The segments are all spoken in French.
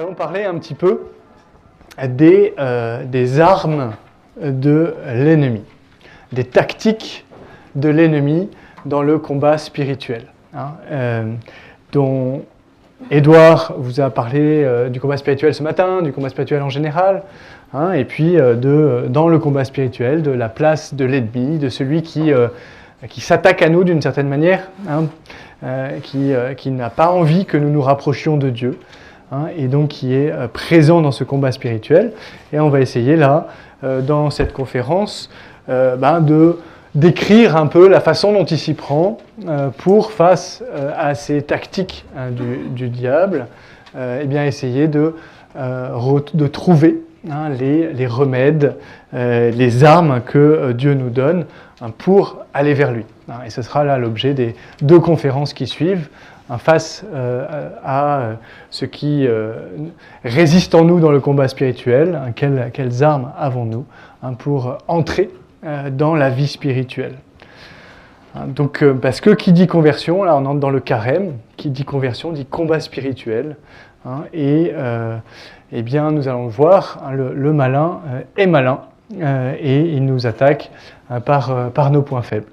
allons parler un petit peu des, euh, des armes de l'ennemi, des tactiques de l'ennemi dans le combat spirituel, hein, euh, dont Édouard vous a parlé euh, du combat spirituel ce matin, du combat spirituel en général, hein, et puis de, dans le combat spirituel, de la place de l'ennemi, de celui qui, qui s'attaque à nous d'une certaine manière, hein, qui, qui n'a pas envie que nous nous rapprochions de Dieu, Hein, et donc qui est euh, présent dans ce combat spirituel. Et on va essayer là, euh, dans cette conférence, euh, ben, de décrire un peu la façon dont il s'y prend pour, face à ces tactiques hein, du, diable, et bien essayer de, trouver hein, les, les, remèdes, les armes que Dieu nous donne pour aller vers lui. Et ce sera là l'objet des deux conférences qui suivent face euh, à euh, ce qui euh, résiste en nous dans le combat spirituel, hein, quelles, armes avons-nous hein, pour entrer dans la vie spirituelle. Hein, donc, parce que qui dit conversion, là on entre dans le carême, qui dit conversion dit combat spirituel, et eh bien nous allons voir, le, malin est malin, et il nous attaque par, par nos points faibles.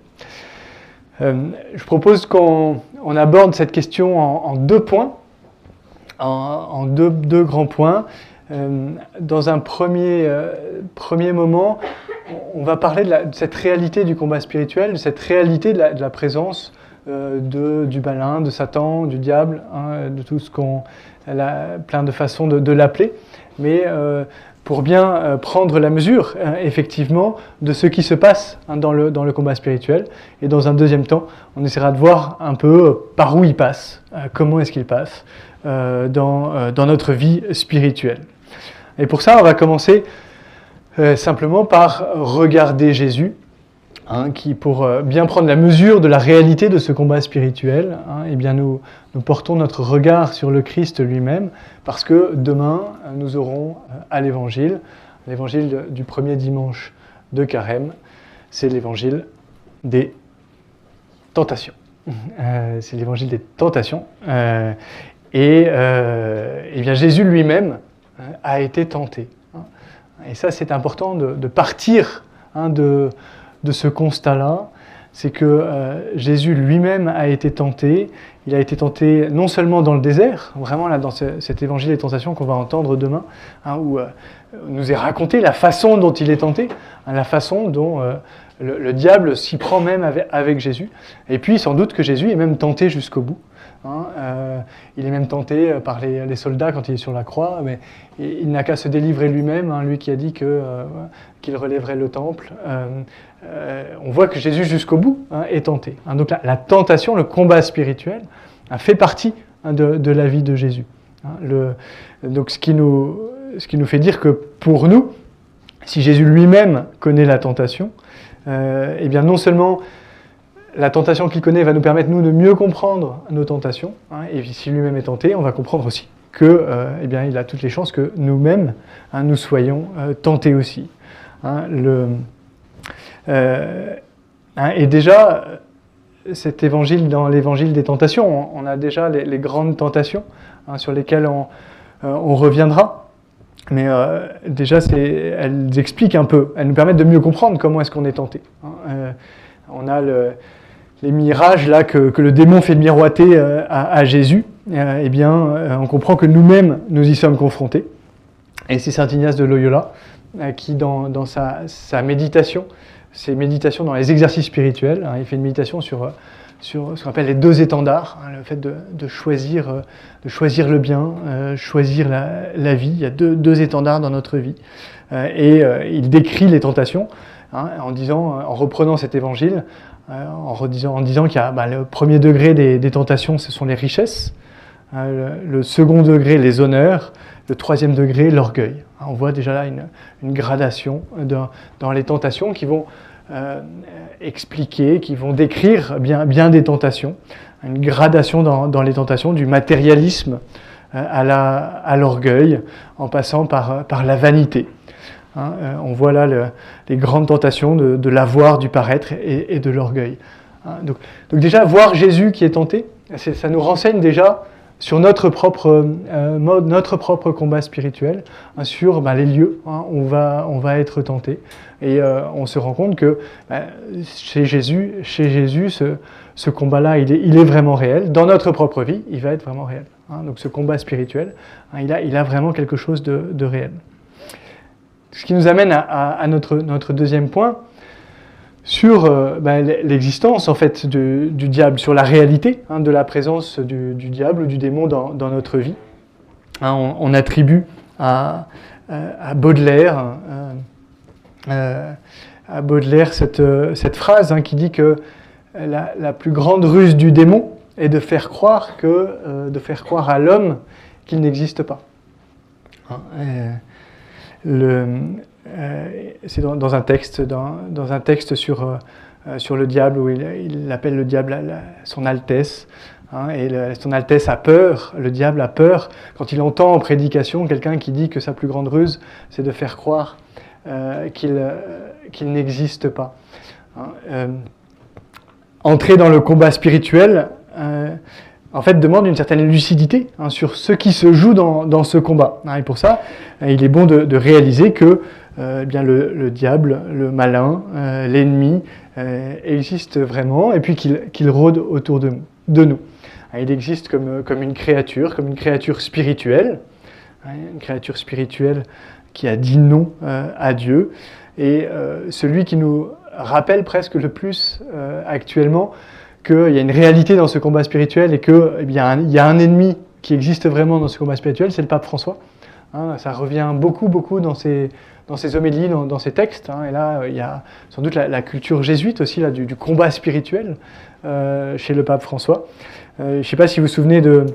je propose qu'on on aborde cette question en, deux points, en, deux, grands points. Euh, dans un premier, euh, moment, on va parler de, cette réalité du combat spirituel, de cette réalité de la, présence euh, du balin, de Satan, du diable, hein, de tout ce qu'on a plein de façons de, l'appeler. Pour bien euh, prendre la mesure, euh, effectivement, de ce qui se passe hein, dans, le, dans le combat spirituel. Et dans un deuxième temps, on essaiera de voir un peu euh, par où il passe, comment est-ce qu'il passe dans, dans, notre vie spirituelle. Et pour ça, on va commencer simplement par regarder Jésus Hein, qui, pour euh, bien prendre la mesure de la réalité de ce combat spirituel, hein, eh bien nous, portons notre regard sur le Christ lui-même, parce que demain, euh, nous aurons euh, à l'Évangile, l'Évangile du premier dimanche de Carême, c'est l'Évangile des tentations. c'est l'Évangile des tentations. et eh bien Jésus lui-même a été tenté. Hein. Et ça, c'est important de partir de de ce constat-là, c'est que euh, Jésus lui-même a été tenté. Il a été tenté non seulement dans le désert, vraiment là dans cet évangile des tentations qu'on va entendre demain, hein, où euh, nous est raconté la façon dont il est tenté, hein, la façon dont euh, le, diable s'y prend même avec, Jésus. Et puis sans doute que Jésus est même tenté jusqu'au bout. Hein, il est même tenté par les, soldats quand il est sur la croix, mais il, n'a qu'à se délivrer lui-même, lui qui a dit qu'il relèverait le temple. Euh, on voit que Jésus jusqu'au bout hein, est tenté. Hein. donc la, tentation, le combat spirituel, a fait partie hein, de, la vie de Jésus. donc ce qui, nous, fait dire que pour nous, si Jésus lui-même connaît la tentation, euh, eh bien non seulement la tentation qu'il connaît va nous permettre nous de mieux comprendre nos tentations, et si lui-même est tenté, on va comprendre aussi que, euh, eh bien, il a toutes les chances que nous-mêmes, nous soyons tentés aussi. Hein, et déjà, cet évangile, dans l'évangile des tentations, on, a déjà les, grandes tentations hein, sur lesquelles on, euh, reviendra. Mais euh, déjà, elles expliquent un peu, elles nous permettent de mieux comprendre comment est-ce qu'on est tenté. Hein. on a les mirages là que, le démon fait miroiter à, Jésus. eh bien, on comprend que nous-mêmes, nous y sommes confrontés. Et c'est Saint Ignace de Loyola qui, dans, sa méditation, c'est méditation dans les exercices spirituels. Hein. il fait une méditation sur, sur ce qu'on appelle les deux étendards, hein, le fait de, choisir, euh, de choisir le bien, euh, choisir la, vie. Il y a deux, étendards dans notre vie. Euh, et il décrit les tentations hein, en, disant, en reprenant cet évangile, en, redisant, en disant qu'il y a bah, le premier degré des, tentations, ce sont les richesses. Le, second degré, les honneurs. Le troisième degré, l'orgueil. On voit déjà là une, gradation dans, les tentations qui vont euh, expliquer, qui vont décrire bien, des tentations, une gradation dans, les tentations, du matérialisme euh, à l'orgueil, en passant par, la vanité. Hein, euh, on voit là les grandes tentations de, l'avoir, du paraître et, de l'orgueil. Hein, donc, déjà, voir Jésus qui est tenté, ça nous renseigne déjà sur notre propre mode, notre propre combat spirituel, hein, sur bah, les lieux où on, va, on va être tenté. Et on se rend compte que bah, chez Jésus, chez Jésus ce, combat-là, il est, il est, vraiment réel. Dans notre propre vie, il va être vraiment réel. Hein. donc ce combat spirituel, hein, il, a, il, a, vraiment quelque chose de, réel. Ce qui nous amène à, notre, notre, deuxième point, sur euh, ben, l'existence en fait du diable, sur la réalité hein, de la présence du, diable ou du démon dans, notre vie. On, attribue à, Baudelaire, euh, Baudelaire cette, cette phrase qui dit que la, plus grande ruse du démon, et de faire croire, euh, à l'homme qu'il n'existe pas. Hein, euh, c'est dans, un texte, dans, un texte sur, euh, sur le diable où il, appelle le diable son Altesse. Hein, et son Altesse a peur, le diable a peur quand il entend en prédication quelqu'un qui dit que sa plus grande ruse, c'est de faire croire qu'il n'existe pas. Hein, entrer dans le combat spirituel, euh, en fait, demande une certaine lucidité hein, sur ce qui se joue dans, ce combat. Et pour ça, euh, il est bon de, réaliser que euh, eh bien le, diable, le malin, l'ennemi existe vraiment et puis qu'il rôde autour de, nous. Hein, il existe comme, comme, une créature, comme une créature spirituelle, une créature spirituelle qui a dit non à Dieu. Et celui qui nous rappelle presque le plus actuellement qu'il y a une réalité dans ce combat spirituel et qu'il eh y, a un ennemi qui existe vraiment dans ce combat spirituel, c'est le pape François. Hein, ça revient beaucoup, beaucoup dans ses, dans ses homélies, dans, ses textes. Hein, et là, il y a sans doute la, culture jésuite aussi là, du, combat spirituel euh, chez le pape François. Euh, je ne sais pas si vous vous souvenez de,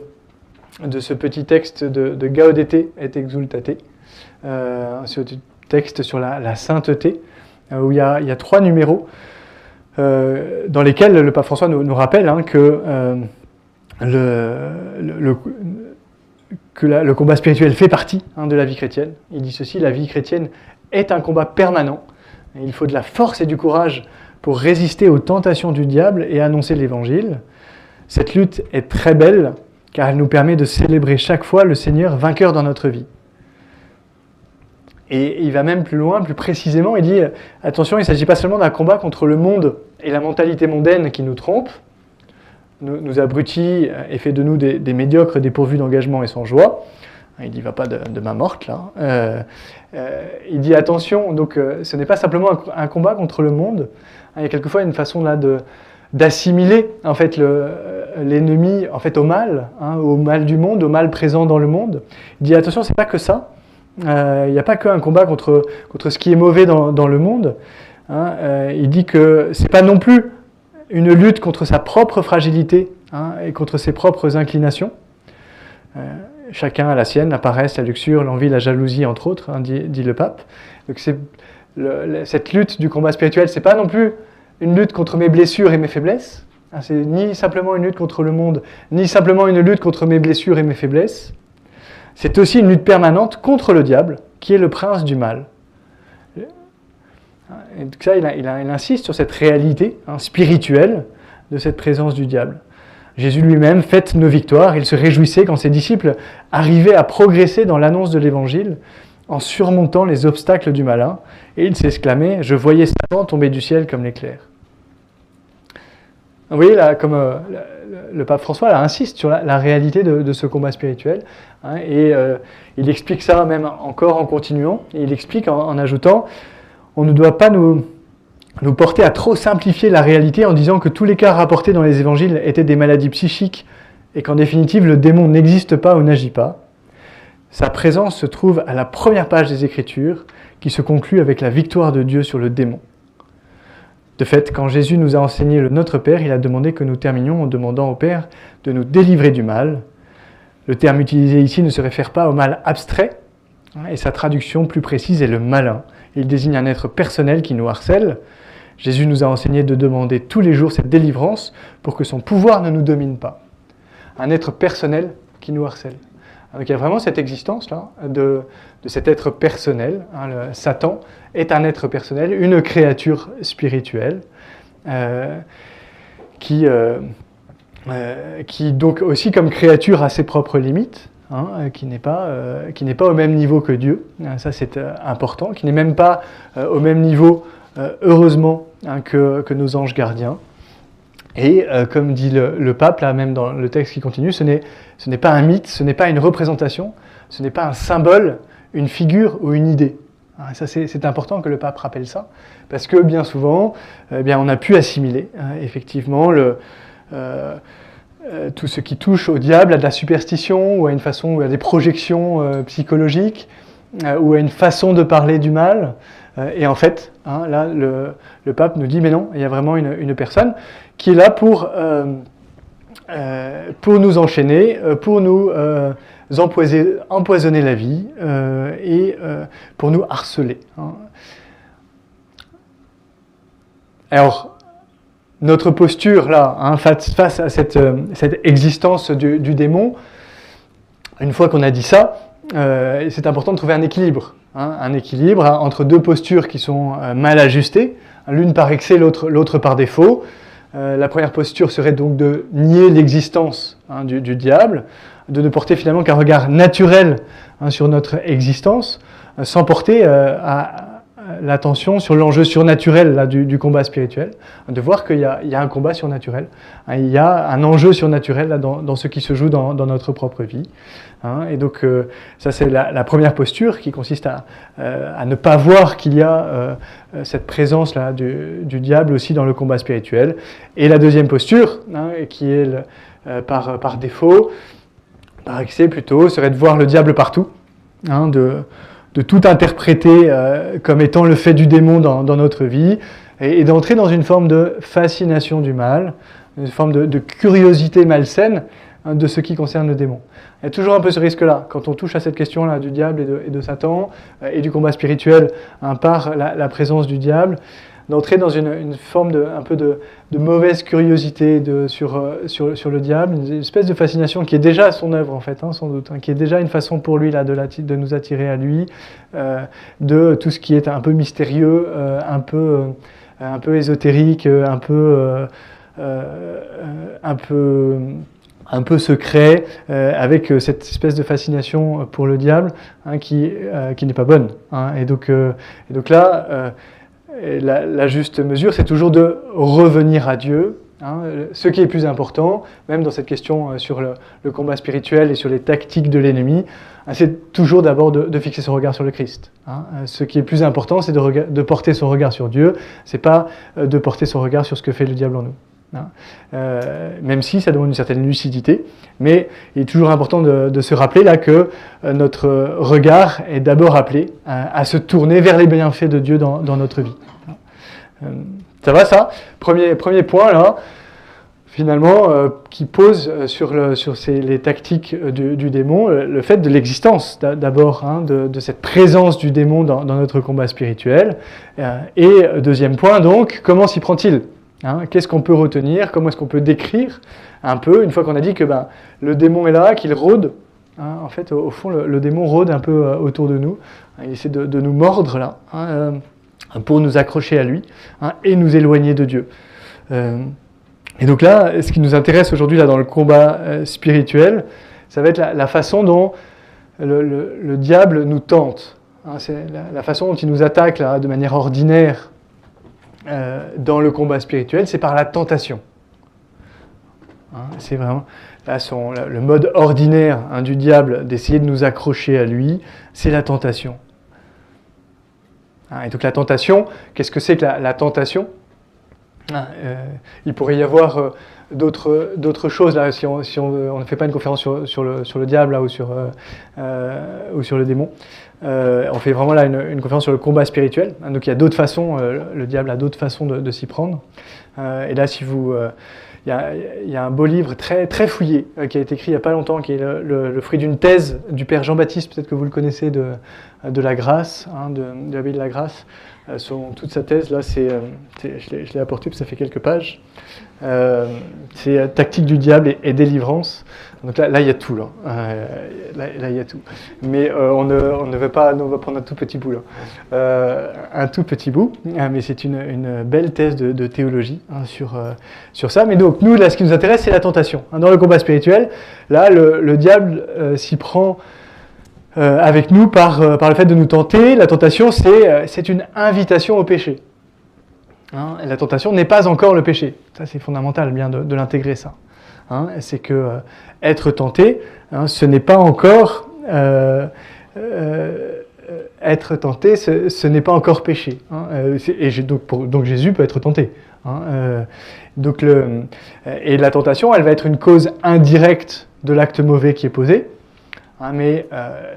de ce petit texte de, de Gaudete et Exultate, euh, ce texte sur la, sainteté, où il y, a, trois numéros. Euh, dans lesquels le pape François nous, rappelle hein, que, euh, le, que le, combat spirituel fait partie hein, de la vie chrétienne. Il dit ceci, la vie chrétienne est un combat permanent. il faut de la force et du courage pour résister aux tentations du diable et annoncer l'évangile. Cette lutte est très belle car elle nous permet de célébrer chaque fois le Seigneur vainqueur dans notre vie. Et il va même plus loin, plus précisément, il dit, attention, il ne s'agit pas seulement d'un combat contre le monde et la mentalité mondaine qui nous trompe, nous, abrutit et fait de nous des, médiocres dépourvus d'engagement et sans joie. Il dit, va pas de, de main morte là. Euh, euh, il dit, attention, donc euh, ce n'est pas simplement un, combat contre le monde, il y a quelquefois une façon là de d'assimiler en fait l'ennemi en fait au mal, hein, au mal du monde, au mal présent dans le monde. Il dit attention, c'est pas que ça. Il n'y a pas qu'un combat contre, contre ce qui est mauvais dans, dans le monde. Hein. Il dit que c'est pas non plus une lutte contre sa propre fragilité hein, et contre ses propres inclinations. Euh, chacun a la sienne, la paresse, la luxure, l'envie, la jalousie, entre autres, hein, dit, le pape. Donc cette lutte du combat spirituel, c'est pas non plus une lutte contre mes blessures et mes faiblesses. c'est ni simplement une lutte contre le monde, ni simplement une lutte contre mes blessures et mes faiblesses. C'est aussi une lutte permanente contre le diable, qui est le prince du mal. Et ça, il, insiste sur cette réalité hein, spirituelle de cette présence du diable. Jésus lui-même fête nos victoires. Il se réjouissait quand ses disciples arrivaient à progresser dans l'annonce de l'Évangile en surmontant les obstacles du malin. Et il s'exclamait Je voyais Satan tomber du ciel comme l'éclair. Vous voyez, là, comme euh, le pape François insiste sur la, réalité de, ce combat spirituel. Hein, et euh, il explique ça même encore en continuant. il explique en, ajoutant on ne doit pas nous, nous porter à trop simplifier la réalité en disant que tous les cas rapportés dans les évangiles étaient des maladies psychiques et qu'en définitive le démon n'existe pas ou n'agit pas. Sa présence se trouve à la première page des Écritures qui se conclut avec la victoire de Dieu sur le démon. De fait, quand Jésus nous a enseigné le Notre Père, il a demandé que nous terminions en demandant au Père de nous délivrer du mal. Le terme utilisé ici ne se réfère pas au mal abstrait, hein, et sa traduction plus précise est le malin. Il désigne un être personnel qui nous harcèle. Jésus nous a enseigné de demander tous les jours cette délivrance pour que son pouvoir ne nous domine pas. Un être personnel qui nous harcèle. Donc il y a vraiment cette existence-là de, cet être personnel. Hein, Satan est un être personnel, une créature spirituelle euh, qui, euh, qui donc aussi comme créature a ses propres limites, hein, qui n'est pas, qui pas au même niveau que Dieu, ça c'est important, qui n'est même pas au même niveau, heureusement, hein, que, que, nos anges gardiens. Et comme dit le, pape, là même dans le texte qui continue, ce n'est pas un mythe, ce n'est pas une représentation, ce n'est pas un symbole, une figure ou une idée. Ah, ça, c'est important que le pape rappelle ça, parce que bien souvent, eh bien, on a pu assimiler hein, effectivement le, euh, euh, tout ce qui touche au diable à de la superstition ou à une façon, ou à des projections euh, psychologiques ou à une façon de parler du mal. et en fait, hein, là, le, pape nous dit mais non, il y a vraiment une, personne qui est là pour nous enchaîner, pour nous empoisonner la vie euh, et euh, pour nous harceler. Hein. Alors, notre posture là, hein, face, à cette, euh, existence du, démon, une fois qu'on a dit ça, c'est important de trouver un équilibre. Hein, un équilibre entre deux postures qui sont mal ajustées, l'une par excès, l'autre par défaut. la première posture serait donc de nier l'existence du, du, diable, de ne porter finalement qu'un regard naturel hein, sur notre existence, euh, sans porter euh, l'attention sur l'enjeu surnaturel là, du, combat spirituel, de voir qu'il y, a un combat surnaturel, hein, il y a un enjeu surnaturel là, dans, ce qui se joue dans, notre propre vie. Hein. et donc euh, ça c'est la, première posture qui consiste à, ne pas voir qu'il y a cette présence là, du, diable aussi dans le combat spirituel. Et la deuxième posture, qui est par, par défaut, par excès plutôt, serait de voir le diable partout, hein, de, de, tout interpréter euh, comme étant le fait du démon dans, dans notre vie, et, d'entrer dans une forme de fascination du mal, une forme de, curiosité malsaine hein, de ce qui concerne le démon. Il y a toujours un peu ce risque-là, quand on touche à cette question-là du diable et de, et de Satan, euh, et du combat spirituel hein, par la, la, présence du diable, d'entrer dans une, forme de, un peu de, mauvaise curiosité de, sur, euh, sur, sur, le diable, une espèce de fascination qui est déjà son œuvre en fait, hein, sans doute, hein, qui est déjà une façon pour lui là, de, de nous attirer à lui, euh, de tout ce qui est un peu mystérieux, euh, un, peu, un peu ésotérique, un peu... un peu un peu secret, avec cette espèce de fascination pour le diable hein, qui, qui n'est pas bonne. Et, donc, et donc là, la, juste mesure, c'est toujours de revenir à Dieu. Hein. ce qui est plus important, même dans cette question euh, sur le, combat spirituel et sur les tactiques de l'ennemi, hein, c'est toujours d'abord de, fixer son regard sur le Christ. Hein. Euh, ce qui est plus important, c'est de, porter son regard sur Dieu, c'est pas euh, de porter son regard sur ce que fait le diable en nous. même si ça demande une certaine lucidité, mais il est toujours important de, se rappeler là que notre regard est d'abord appelé à, se tourner vers les bienfaits de Dieu dans notre vie. Euh, ça va ça premier, premier point là, finalement, euh, qui pose euh, sur, sur les tactiques du, démon le fait de l'existence d'abord, hein, de, cette présence du démon dans, notre combat spirituel. et deuxième point donc, comment s'y prend-il hein? Qu'est-ce qu'on peut retenir? Comment est-ce qu'on peut décrire un peu, une fois qu'on a dit que ben, le démon est là, qu'il rôde, hein, en fait, au, fond, le, démon rôde un peu autour de nous. Il essaie de, nous mordre là pour nous accrocher à lui hein, et nous éloigner de Dieu. Euh, et donc là, ce qui nous intéresse aujourd'hui dans le combat euh, spirituel, ça va être la, façon dont le, diable nous tente. Hein, c'est la, façon dont il nous attaque de manière ordinaire euh, dans le combat spirituel, c'est par la tentation. Hein, c'est vraiment là, son, le mode ordinaire du diable d'essayer de nous accrocher à lui, c'est la tentation. Hein, et donc la tentation, qu'est-ce que c'est que la, tentation ah, euh, Il pourrait y avoir euh, d'autres choses, là, si on, ne fait pas une conférence sur, le, diable là, ou, sur, euh, ou sur le démon. on fait vraiment là une, conférence sur le combat spirituel. Hein, donc il y a d'autres façons, le diable a d'autres façons de, s'y prendre. et là, si vous... Il y, a, un beau livre très, fouillé qui a été écrit il n'y a pas longtemps, qui est le fruit d'une thèse du père Jean-Baptiste, peut-être que vous le connaissez, de, la grâce, hein, de, de de la grâce. Euh, toute sa thèse, là, euh, je l'ai apporté, ça fait quelques pages. c'est tactique du diable et délivrance. Donc là, il y a tout. Là, euh, là, y a tout. Mais euh, on, ne, on, veut pas, on va prendre un tout petit bout. Là. Euh, un tout petit bout, mais c'est une, belle thèse de, théologie hein, sur, sur ça. Mais donc, nous, là, ce qui nous intéresse, c'est la tentation. Hein, dans le combat spirituel, là, le diable s'y prend avec nous par, par le fait de nous tenter. La tentation, c'est une invitation au péché. la tentation n'est pas encore le péché. Ça, c'est fondamental, bien de, de l'intégrer, ça. Hein, c'est que euh, être tenté, hein, ce n'est pas encore euh, euh, être tenté, ce, n'est pas encore péché. Hein, et donc, donc, Jésus peut être tenté. donc le, et la tentation, elle va être une cause indirecte de l'acte mauvais qui est posé, mais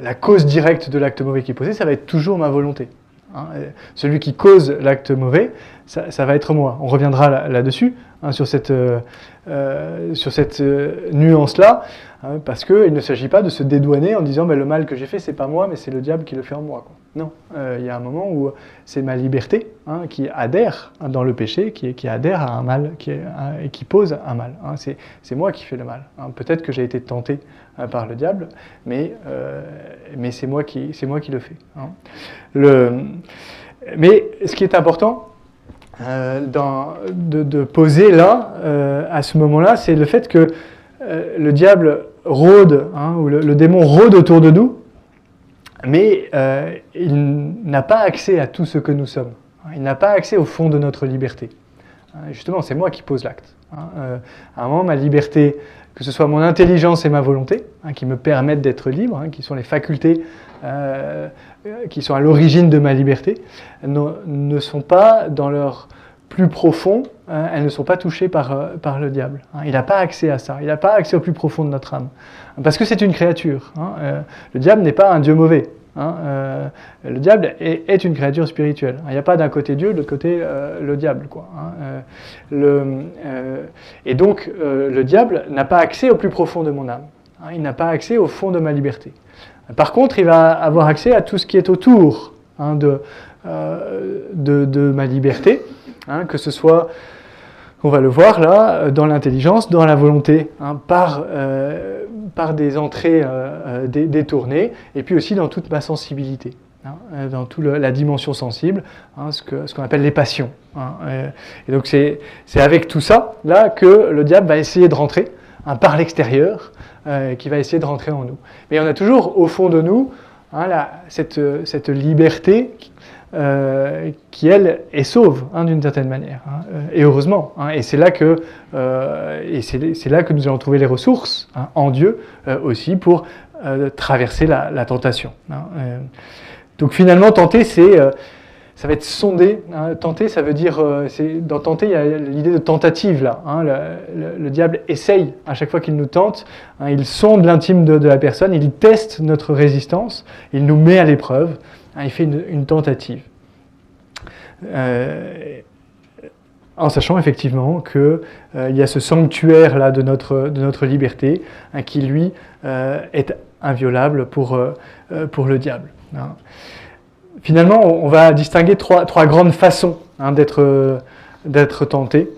la cause directe de l'acte mauvais qui est posé, ça va être toujours ma volonté. celui qui cause l'acte mauvais, ça, va être moi. On reviendra là-dessus, sur cette, euh, sur cette euh, nuance-là, hein, parce qu'il ne s'agit pas de se dédouaner en disant le mal que j'ai fait, c'est pas moi, mais c'est le diable qui le fait en moi. Non, euh, il y a un moment où c'est ma liberté hein, qui adhère dans le péché, qui, adhère à un mal qui et qui pose un mal. Hein. C'est moi qui fais le mal. Peut-être que j'ai été tenté par le diable, mais, mais c'est moi, qui, le fais. Mais ce qui est important, euh, de, poser là, euh, à ce moment-là, c'est le fait que euh, le diable rôde, hein, le, démon rôde autour de nous, mais il n'a pas accès à tout ce que nous sommes. Il n'a pas accès au fond de notre liberté. Justement, c'est moi qui pose l'acte. Hein. à un moment, ma liberté, que ce soit mon intelligence et ma volonté, hein, qui me permettent d'être libre, qui sont les facultés euh, qui sont à l'origine de ma liberté, ne, sont pas dans leur plus profond, hein, elles ne sont pas touchées par, euh, par le diable. Hein. Il n'a pas accès à ça, il n'a pas accès au plus profond de notre âme. Parce que c'est une créature. Hein. Euh, le diable n'est pas un Dieu mauvais. le diable est, une créature spirituelle. Il n'y a pas d'un côté Dieu, de l'autre côté le diable. Et donc, le diable n'a pas accès au plus profond de mon âme. il n'a pas accès au fond de ma liberté. Par contre, il va avoir accès à tout ce qui est autour hein, euh, de, de, ma liberté, hein, que ce soit, on va le voir là, dans l'intelligence, dans la volonté, hein, par, euh, par des entrées euh, détournées, et puis aussi dans toute ma sensibilité. dans toute la dimension sensible, ce qu'on ce appelle les passions. et donc c'est avec tout ça là que le diable va essayer de rentrer par l'extérieur euh, qui va essayer de rentrer en nous. Mais on a toujours au fond de nous hein, cette, cette, liberté euh, qui, elle, est sauve hein, d'une certaine manière. Hein, euh, et heureusement. et c'est là, que, c'est là que nous allons trouver les ressources en Dieu aussi pour traverser la, tentation. donc finalement, tenter, c'est ça va être sondé. Hein. Tenter, ça veut dire, euh, dans tenter, il y a l'idée de tentative là. Hein. Le, diable essaye à chaque fois qu'il nous tente, hein, il sonde l'intime de, la personne, il teste notre résistance, il nous met à l'épreuve, il fait une, tentative. Euh, en sachant effectivement qu'il euh, y a ce sanctuaire là de notre, de notre liberté qui lui est inviolable pour, pour le diable finalement, on va distinguer trois, grandes façons hein, d'être tenté.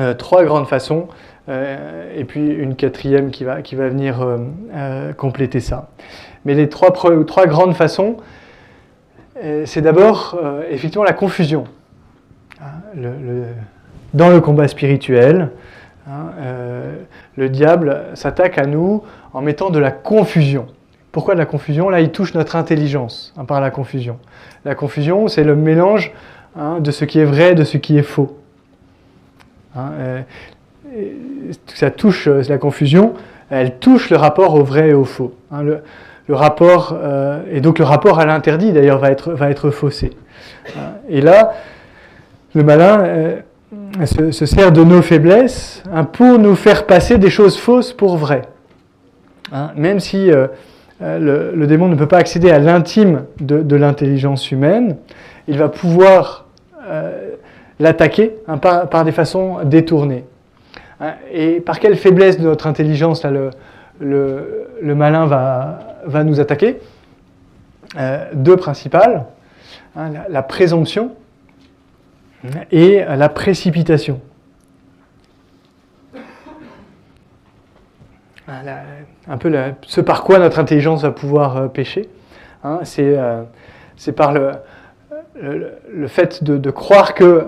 Euh, trois grandes façons, euh, et puis une quatrième qui va, qui va venir euh, compléter ça. Mais les trois, trois grandes façons, c'est d'abord effectivement la confusion. Hein, dans le combat spirituel, hein, le diable s'attaque à nous en mettant de la confusion. Pourquoi de la confusion? Là, il touche notre intelligence hein, par la confusion. La confusion, c'est le mélange de ce qui est vrai et de ce qui est faux. Euh, ça touche euh, la confusion, elle touche le rapport au vrai et au faux. Rapport, euh, et donc le rapport à l'interdit d'ailleurs va être, faussé. Et là, le malin se, se, sert de nos faiblesses pour nous faire passer des choses fausses pour vraies. même si euh, le, démon ne peut pas accéder à l'intime de, l'intelligence humaine, il va pouvoir euh, l'attaquer hein, par, des façons détournées. Hein, et par quelle faiblesse de notre intelligence le, malin va, nous attaquer euh, Deux principales, hein, la, présomption et la précipitation. un peu ce par quoi notre intelligence va pouvoir pécher. Hein, c'est par le, le, fait de, croire que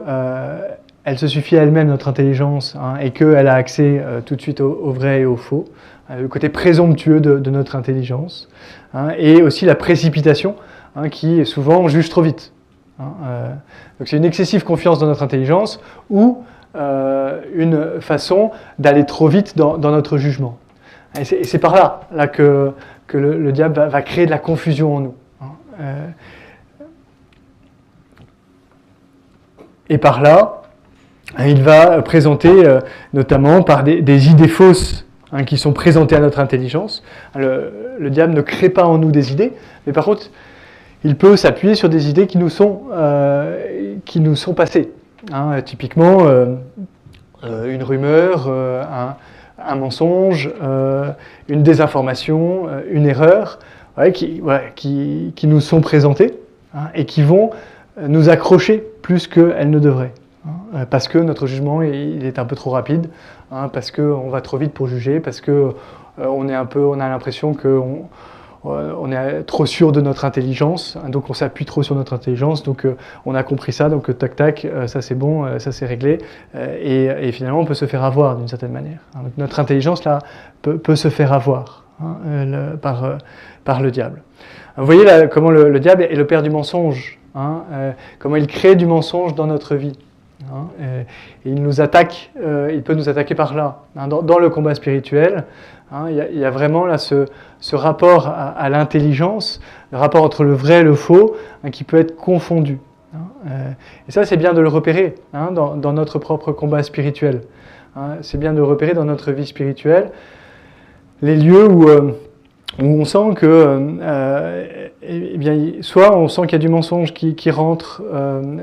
elle se suffit à elle-même, notre intelligence, hein, et qu'elle a accès tout de suite au, vrai et au faux, le côté présomptueux de, notre intelligence, hein, et aussi la précipitation, qui souvent juge trop vite. donc c'est une excessive confiance dans notre intelligence ou euh, une façon d'aller trop vite dans, notre jugement. Et c'est par là, là que, que le, diable va, créer de la confusion en nous. Hein. Euh, et par là, il va présenter euh, notamment par des, idées fausses hein, qui sont présentées à notre intelligence. Le, diable ne crée pas en nous des idées, mais par contre, il peut s'appuyer sur des idées qui nous sont, qui nous sont passées. Hein, typiquement, euh, euh, une rumeur, euh, un, mensonge, une désinformation, une erreur, qui, qui, nous sont présentées hein, et qui vont nous accrocher plus qu'elles ne devraient. Parce que notre jugement est un peu trop rapide, parce qu'on va trop vite pour juger, parce qu'on peu, on a l'impression qu'on euh, est trop sûr de notre intelligence, hein, donc on s'appuie trop sur notre intelligence, donc euh, on a compris ça, donc euh, tac tac, ça c'est bon, ça c'est réglé, et, finalement on peut se faire avoir d'une certaine manière. Hein. notre intelligence là peut, se faire avoir hein, par, le diable. Vous voyez comment le, diable est le père du mensonge, comment il crée du mensonge dans notre vie. Il nous attaque, il peut nous attaquer par là, dans, le combat spirituel. Hein, il, y a, vraiment là ce, rapport à, l'intelligence, le rapport entre le vrai et le faux, hein, qui peut être confondu. Hein, euh, et ça, c'est bien de le repérer dans, notre propre combat spirituel. c'est bien de repérer dans notre vie spirituelle les lieux où, euh, on sent que, euh, eh bien, soit on sent qu'il y a du mensonge qui, rentre,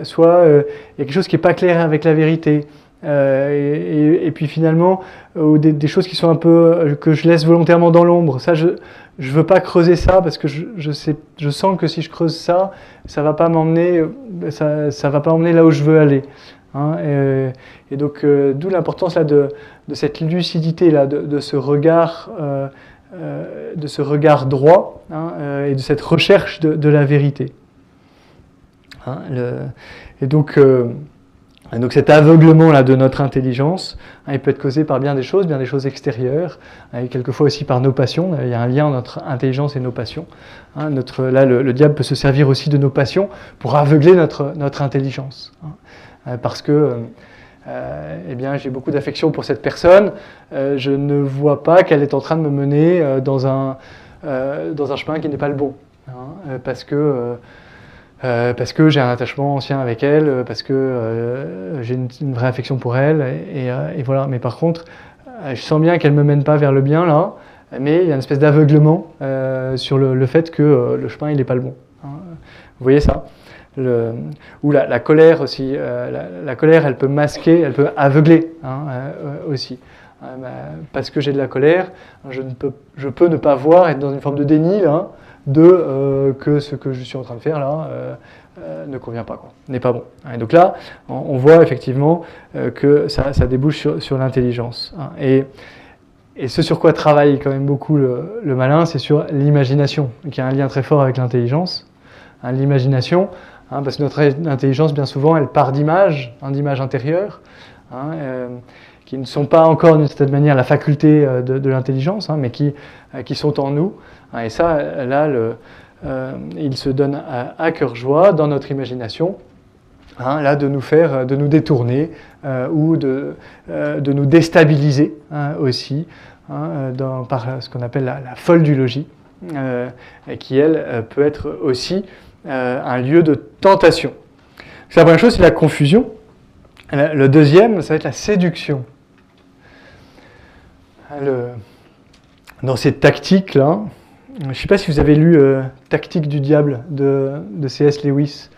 soit il y a quelque chose qui n'est pas clair avec la vérité. Euh, et, puis finalement, euh, des, choses qui sont un peu euh, que je laisse volontairement dans l'ombre. Ça, je je veux pas creuser ça parce que je, je, sens que si je creuse ça, ça va pas m'emmener, ça, ça va pas là où je veux aller. Hein. et, donc, d'où l'importance là de, de, cette lucidité là, de, de ce regard, de ce regard droit hein, et de cette recherche de, la vérité. Hein, le, et donc donc cet aveuglement là de notre intelligence, hein, il peut être causé par bien des choses, bien des choses extérieures, et quelquefois aussi par nos passions. Il y a un lien entre intelligence et nos passions. Notre, là, le, diable peut se servir aussi de nos passions pour aveugler notre, notre intelligence. Euh, parce que euh, eh bien, j'ai beaucoup d'affection pour cette personne, euh, je ne vois pas qu'elle est en train de me mener dans, un, dans un chemin qui n'est pas le bon. parce que euh, parce que j'ai un attachement ancien avec elle, euh, parce que euh, j'ai une, vraie affection pour elle, et, voilà. Mais par contre, je sens bien qu'elle ne me mène pas vers le bien là, mais il y a une espèce d'aveuglement sur le, fait que le chemin il n'est pas le bon. Hein. Vous voyez ça? Ou la, colère aussi. La, colère, elle peut masquer, elle peut aveugler hein, aussi. Bah, parce que j'ai de la colère, je, peux, ne pas voir, être dans une forme de déni là, de euh, que ce que je suis en train de faire là euh, euh, ne convient pas, n'est pas bon. Et donc là, on, voit effectivement que ça, débouche sur, l'intelligence. Hein. Et, ce sur quoi travaille quand même beaucoup le, malin, c'est sur l'imagination, qui a un lien très fort avec l'intelligence. Hein, l'imagination, hein, parce que notre intelligence, bien souvent, elle part d'images, d'images intérieures, qui ne sont pas encore d'une certaine manière la faculté de, l'intelligence, mais qui, qui sont en nous. Et ça, là, euh, il se donne à, cœur joie dans notre imagination. Hein, là, de nous faire, de nous détourner euh, ou de, euh, de, nous déstabiliser hein, aussi hein, par ce qu'on appelle la, folle du logis, qui elle peut être aussi un lieu de tentation. La première chose, c'est la confusion. Le deuxième, ça va être la séduction. Dans cette tactique-là, je ne sais pas si vous avez lu euh, Tactique du diable de, C.S. Lewis.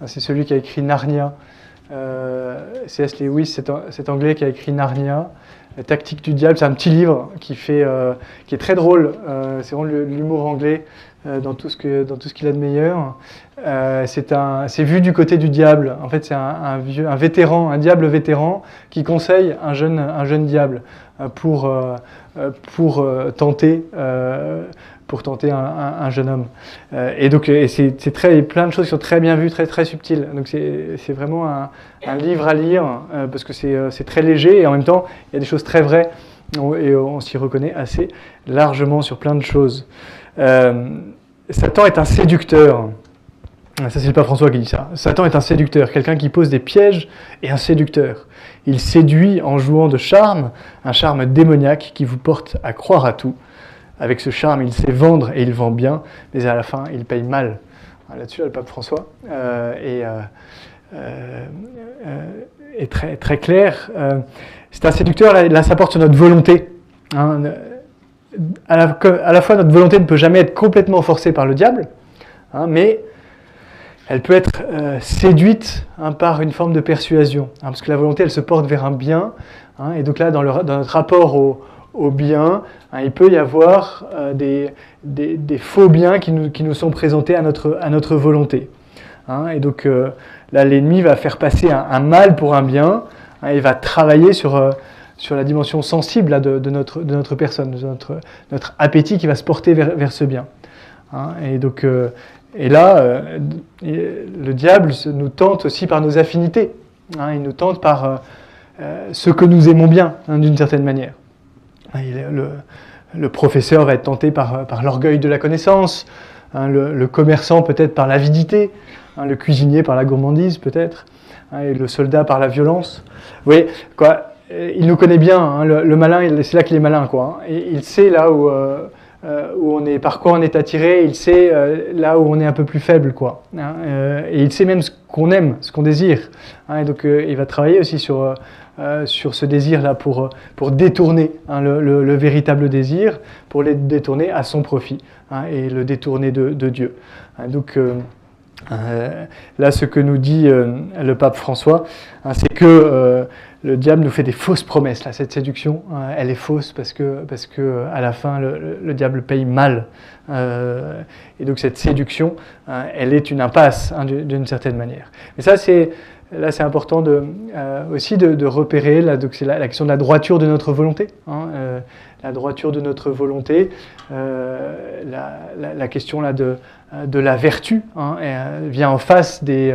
Ah, c'est celui qui a écrit Narnia. Euh, C.S. Lewis, c'est anglais qui a écrit Narnia. Tactique du diable, c'est un petit livre qui, euh, qui est très drôle. c'est vraiment l'humour anglais. Dans tout ce que dans tout ce qu'il a de meilleur. c'est vu du côté du diable. En fait, c'est un, vieux, un vétéran, un diable vétéran qui conseille un jeune, un jeune diable pour, tenter un, jeune homme. Euh, et donc, c'est très, plein de choses qui sont très bien vues, très, subtiles. Donc, c'est vraiment un, livre à lire euh, parce que euh, c'est très léger et en même temps, il y a des choses très vraies et on s'y reconnaît assez largement sur plein de choses. Satan est un séducteur. Ça, c'est le pape François qui dit ça. Satan est un séducteur, quelqu'un qui pose des pièges et un séducteur. Il séduit en jouant de charme, un charme démoniaque qui vous porte à croire à tout avec ce charme, il sait vendre et il vend bien, mais à la fin, il paye mal. Là-dessus, le pape François euh, est, euh, euh, très, très clair. c'est un séducteur, là, ça porte sur notre volonté. Hein. À, la, fois, notre volonté ne peut jamais être complètement forcée par le diable, hein, mais elle peut être séduite hein, par une forme de persuasion, parce que la volonté, elle se porte vers un bien, et donc là, dans, notre rapport au, bien, hein, il peut y avoir euh, des, faux biens qui nous, sont présentés à notre, volonté. Hein. et donc euh, là, l'ennemi va faire passer un, mal pour un bien, hein, il va travailler sur, euh, sur la dimension sensible de, de, notre, de notre personne, de notre, notre appétit qui va se porter vers, vers ce bien. et donc, et là, le diable nous tente aussi par nos affinités. il nous tente par ce que nous aimons bien, d'une certaine manière. Hein, le, professeur va être tenté par, l'orgueil de la connaissance, hein, le, commerçant peut-être par l'avidité, hein, le cuisinier par la gourmandise peut-être, et le soldat par la violence. Vous voyez, quoi, il nous connaît bien, le, malin, c'est là qu'il est malin, quoi. Et il sait là où, euh, euh, où on est, par quoi on est attiré, il sait euh, là où on est un peu plus faible, quoi. et il sait même ce qu'on aime, ce qu'on désire. et donc il va travailler aussi sur euh, sur ce désir-là pour, pour détourner hein, le, véritable désir, pour le détourner à son profit hein, et le détourner de, Dieu. Hein, donc euh, euh, là, ce que nous dit le pape François, c'est que le diable nous fait des fausses promesses. Là, cette séduction, elle est fausse parce que, parce que à la fin, le, diable paye mal. et donc cette séduction, elle est une impasse d'une certaine manière. Mais ça, c'est là c'est important euh, aussi de, repérer la, la, question de la droiture de notre volonté. Hein, euh, la droiture de notre volonté, euh, la, question là de, de la vertu hein, vient en face des,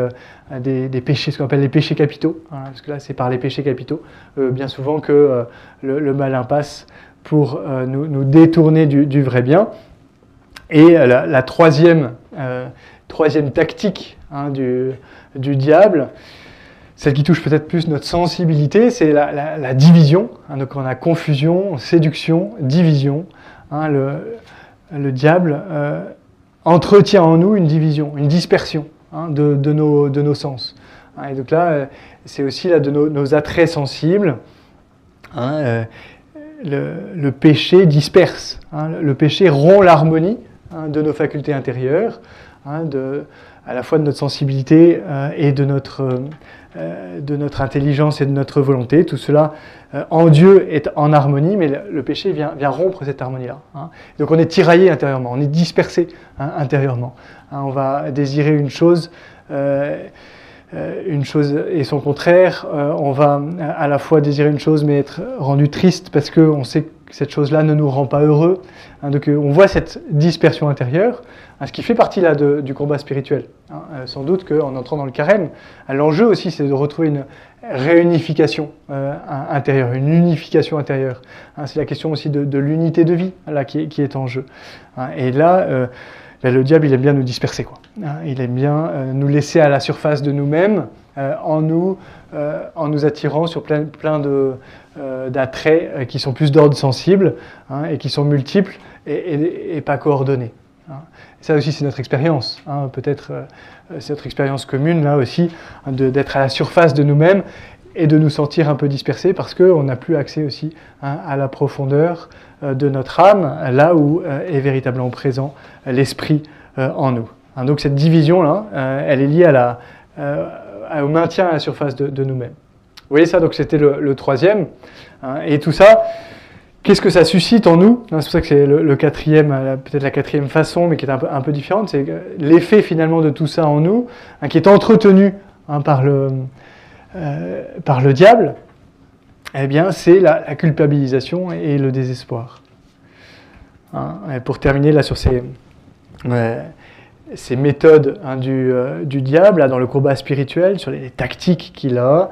des, péchés, ce qu'on appelle les péchés capitaux, hein, parce que là c'est par les péchés capitaux bien souvent que le, malin passe pour nous, nous, détourner du, vrai bien. Et la, troisième, troisième tactique du, du diable, celle qui touche peut-être plus notre sensibilité, c'est la, division. Hein, donc on a confusion, séduction, division. Hein, le, diable euh, entretient en nous une division, une dispersion hein, de, nos, de, nos, sens. et donc là, euh, c'est aussi là, de nos, attraits sensibles. Euh, le, péché disperse. le péché rompt l'harmonie de nos facultés intérieures, de, à la fois de notre sensibilité et de notre euh, de notre intelligence et de notre volonté. Tout cela euh, en Dieu est en harmonie, mais le, péché vient, rompre cette harmonie-là. Hein. Donc on est tiraillé intérieurement, on est dispersé hein, intérieurement. Hein. on va désirer une chose. Euh, une chose et son contraire, on va à la fois désirer une chose mais être rendu triste parce qu'on sait que cette chose-là ne nous rend pas heureux. donc on voit cette dispersion intérieure, ce qui fait partie là du combat spirituel. Hein. Euh, sans doute qu'en entrant dans le carême, euh, l'enjeu aussi c'est de retrouver une réunification euh, intérieure, une unification intérieure. Hein. c'est la question aussi de, l'unité de vie là, qui, est, en jeu. Hein. et là, ben, le diable il aime bien nous disperser. Quoi. il aime bien nous laisser à la surface de nous-mêmes, en, nous, en nous attirant sur plein, de, d'attraits qui sont plus d'ordre sensible et qui sont multiples et pas coordonnés. Ça aussi, c'est notre expérience. Hein. Peut-être euh, c'est notre expérience commune, là aussi, hein, d'être à la surface de nous-mêmes et de nous sentir un peu dispersés parce qu'on n'a plus accès aussi hein, à la profondeur euh, de notre âme, là où euh, est véritablement présent l'esprit en nous. donc cette division-là, elle est liée au maintien à la surface de, nous-mêmes. Vous voyez ça, donc c'était le, troisième. et tout ça, Qu'est-ce que ça suscite en nous C'est pour ça que c'est le, quatrième, peut-être la quatrième façon, mais qui est un peu, différente. C'est l'effet finalement de tout ça en nous, hein, qui est entretenu hein, par, le, euh, par le diable. Eh bien, c'est la, culpabilisation et le désespoir. Hein, pour terminer là sur ces, ces méthodes du, euh, du, diable, dans le combat spirituel, sur les, tactiques qu'il a,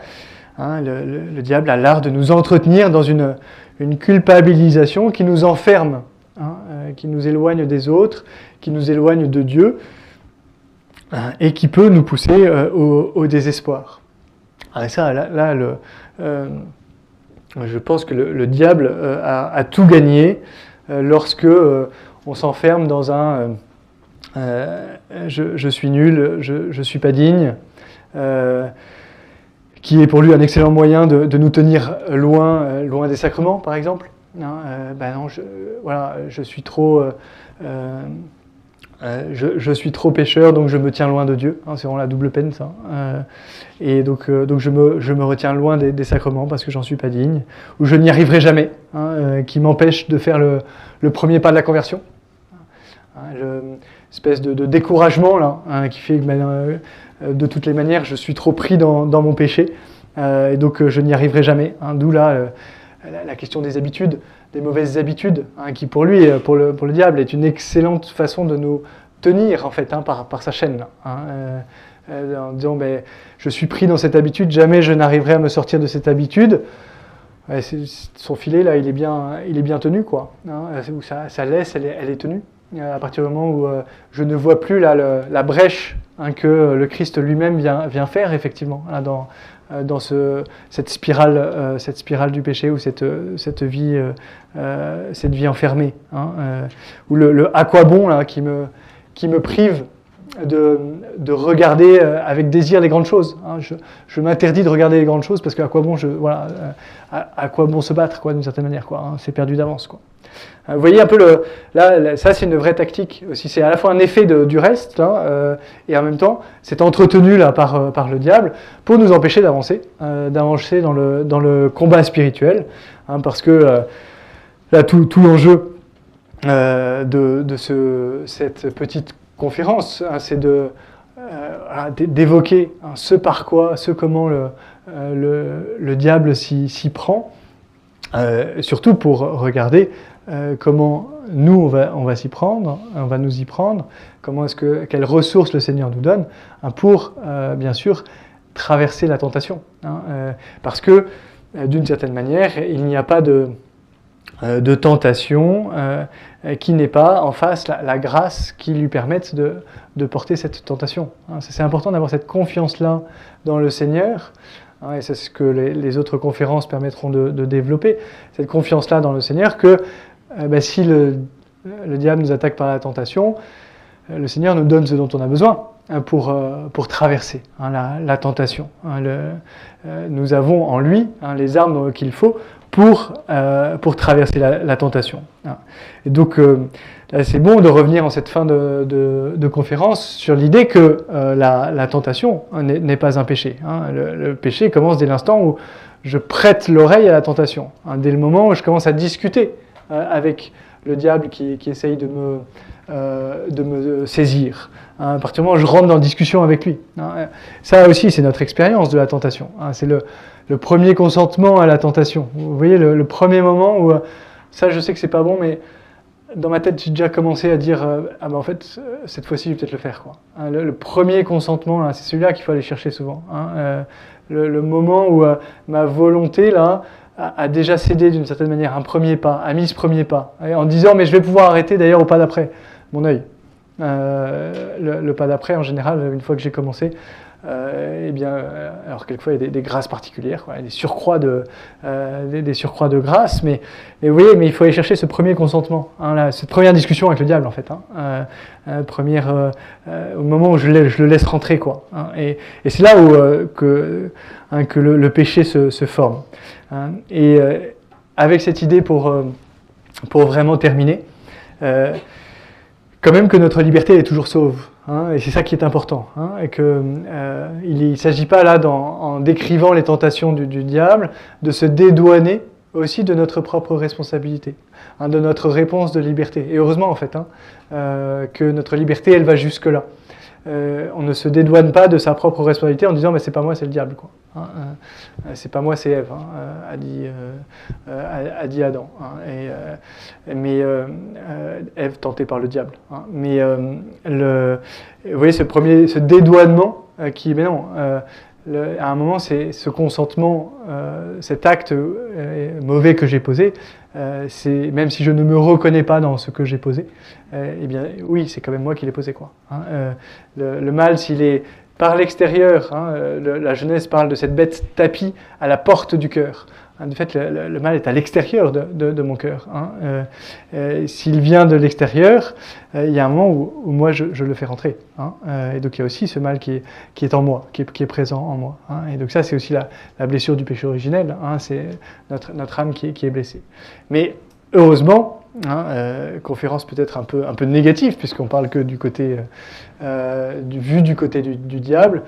le diable a l'art de nous entretenir dans une une culpabilisation qui nous enferme, hein, euh, qui nous éloigne des autres, qui nous éloigne de Dieu, hein, et qui peut nous pousser euh, au, désespoir. Ah, ça, là, euh, je pense que le, diable a, tout gagné lorsque on s'enferme dans un je, suis nul, je ne suis pas digne qui est pour lui un excellent moyen de, nous tenir loin, euh, loin des sacrements, par exemple. Hein, ben non, je, voilà, je suis trop, euh, je, suis trop pécheur, donc je me tiens loin de Dieu. Hein, c'est vraiment la double peine, ça. et donc, donc je, me, je me retiens loin des, sacrements parce que j'en suis pas digne, ou je n'y arriverai jamais, hein, qui m'empêche de faire le, le, premier pas de la conversion. Une espèce de, découragement là, qui fait que ben, de toutes les manières, je suis trop pris dans, mon péché, euh, et donc euh, je n'y arriverai jamais. Hein. D'où là la, question des habitudes, des mauvaises habitudes, hein, qui pour lui, pour le, pour le diable, est une excellente façon de nous tenir en fait hein, par, sa chaîne. en disant ben, je suis pris dans cette habitude, jamais je n'arriverai à me sortir de cette habitude. son filet là, il est bien, il est bien tenu quoi. sa, laisse, elle est tenue. À partir du moment où je ne vois plus là, la brèche Hein, que le Christ lui-même vient, vient, faire, effectivement, dans, euh, dans ce, cette, spirale, euh, cette spirale du péché ou cette, cette, vie, euh, cette vie enfermée. Hein, ou le, à quoi bon qui, me, qui me prive de, de, regarder avec désir les grandes choses. Hein. Je, je m'interdis de regarder les grandes choses parce qu'à quoi bon, je, voilà, à, quoi bon se battre, quoi, d'une certaine manière. Quoi, c'est perdu d'avance. Quoi. Euh, vous voyez un peu le. Là, ça, c'est une vraie tactique aussi. C'est à la fois un effet du reste, euh, et en même temps, c'est entretenu là, par, euh, par le diable pour nous empêcher d'avancer, d'avancer dans le, dans le combat spirituel. Hein, parce que là, tout, tout l'enjeu de, de ce, cette petite conférence, hein, c'est de. d'évoquer hein, ce par quoi, ce comment le, le, le diable s'y prend, surtout pour regarder euh, comment nous, on va, on va s'y prendre, on va nous y prendre, comment est-ce que, quelles ressources le Seigneur nous donne hein, pour, euh, bien sûr, traverser la tentation. Hein, euh, parce que, d'une certaine manière, il n'y a pas de, de tentation qui n'est pas en face la, grâce qui lui permette de, porter cette tentation. Hein, c'est important d'avoir cette confiance-là dans le Seigneur. et c'est ce que les, autres conférences permettront de, développer, cette confiance-là dans le Seigneur, que euh, bah, si le, diable nous attaque par la tentation, euh, le Seigneur nous donne ce dont on a besoin hein, pour, euh, pour traverser hein, la, tentation. Hein, nous avons en lui les armes qu'il faut pour, pour traverser la, tentation. Et donc, c'est bon de revenir en cette fin de, conférence sur l'idée que la, tentation n'est pas un péché. Le, le, péché commence dès l'instant où je prête l'oreille à la tentation, dès le moment où je commence à discuter euh, avec le diable qui, essaye de me, euh, de me saisir. Hein, à partir du moment où je rentre dans discussion avec lui. Hein. Ça aussi, c'est notre expérience de la tentation. Hein. c'est le, le, premier consentement à la tentation. Vous voyez, le, premier moment où, euh, ça je sais que c'est pas bon, mais dans ma tête, j'ai déjà commencé à dire Ah ben en fait, cette fois-ci, je vais peut-être le faire. Quoi. Le, premier consentement, c'est celui-là qu'il faut aller chercher souvent. le, moment où ma volonté, là, a, déjà cédé d'une certaine manière un premier pas, a mis ce premier pas, en disant mais je vais pouvoir arrêter d'ailleurs au pas d'après, mon œil. Euh, le, pas d'après, en général, une fois que j'ai commencé, euh, eh bien, euh, alors quelquefois il y a des, grâces particulières, des surcroîts de, des, surcroîts de grâces, mais, mais, vous voyez, mais il faut aller chercher ce premier consentement, hein, cette première discussion avec le diable en fait, hein, première, au moment où je, le laisse rentrer quoi, hein, et, et c'est là où que, que le, péché se, se forme. Hein. Et euh, avec cette idée pour, euh, pour vraiment terminer, euh, quand même que notre liberté est toujours sauve. Hein, et c'est ça qui est important. Hein, et que, il ne s'agit pas là, en décrivant les tentations du, diable, de se dédouaner aussi de notre propre responsabilité, de notre réponse de liberté. Et heureusement en fait que notre liberté, elle va jusque-là. Euh, on ne se dédouane pas de sa propre responsabilité en disant mais c'est pas moi c'est le diable quoi. Hein, euh, c'est pas moi c'est Ève hein, euh, a, dit, dit Adam. Hein, et, mais Ève tentée par le diable. mais le, vous voyez ce premier ce dédouanement qui mais non à un moment, c'est ce consentement, cet acte mauvais que j'ai posé, euh, même si je ne me reconnais pas dans ce que j'ai posé, eh bien, oui, c'est quand même moi qui l'ai posé, quoi. Hein. Le, mal, s'il est par l'extérieur, hein, la Genèse parle de cette bête tapis à la porte du cœur. En fait, le, mal est à l'extérieur de, mon cœur. Hein. Euh, euh, s'il vient de l'extérieur, euh, il y a un moment où, moi je, le fais rentrer. Hein. et donc il y a aussi ce mal qui est, en moi, qui est, présent en moi. Hein. Et donc ça, c'est aussi la, blessure du péché originel. c'est notre, âme qui est, blessée. Mais heureusement, conférence peut-être un peu, négative, puisqu'on parle que du côté, vu du côté du diable.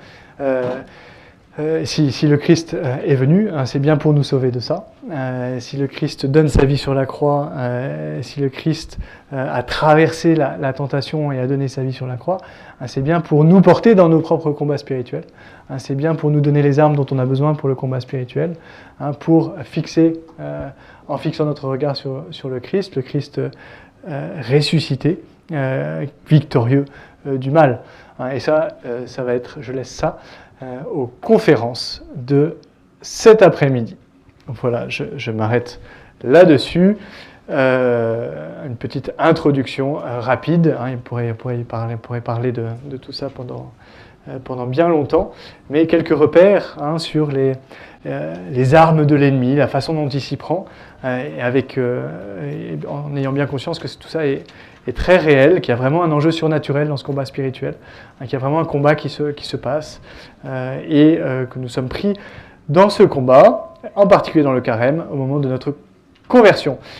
Euh, si, le Christ euh, est venu, hein, c'est bien pour nous sauver de ça. Euh, si le Christ donne sa vie sur la croix, si le Christ a traversé la, tentation et a donné sa vie sur la croix, hein, c'est bien pour nous porter dans nos propres combats spirituels. Hein, c'est bien pour nous donner les armes dont on a besoin pour le combat spirituel, pour fixer, en fixant notre regard sur, sur le Christ, le Christ ressuscité, victorieux du mal. et ça, ça va être, je laisse ça euh, aux conférences de cet après-midi. Voilà, je, m'arrête là-dessus. Euh, une petite introduction euh, rapide. Hein, il pourrait, parler, de, tout ça pendant, pendant bien longtemps, mais quelques repères hein, sur les, les armes de l'ennemi, la façon dont il s'y prend, et avec, en ayant bien conscience que tout ça est, très réel, qu'il y a vraiment un enjeu surnaturel dans ce combat spirituel, hein, qu'il y a vraiment un combat qui se, qui se passe, euh, et euh, que nous sommes pris dans ce combat, en particulier dans le carême, au moment de notre conversion.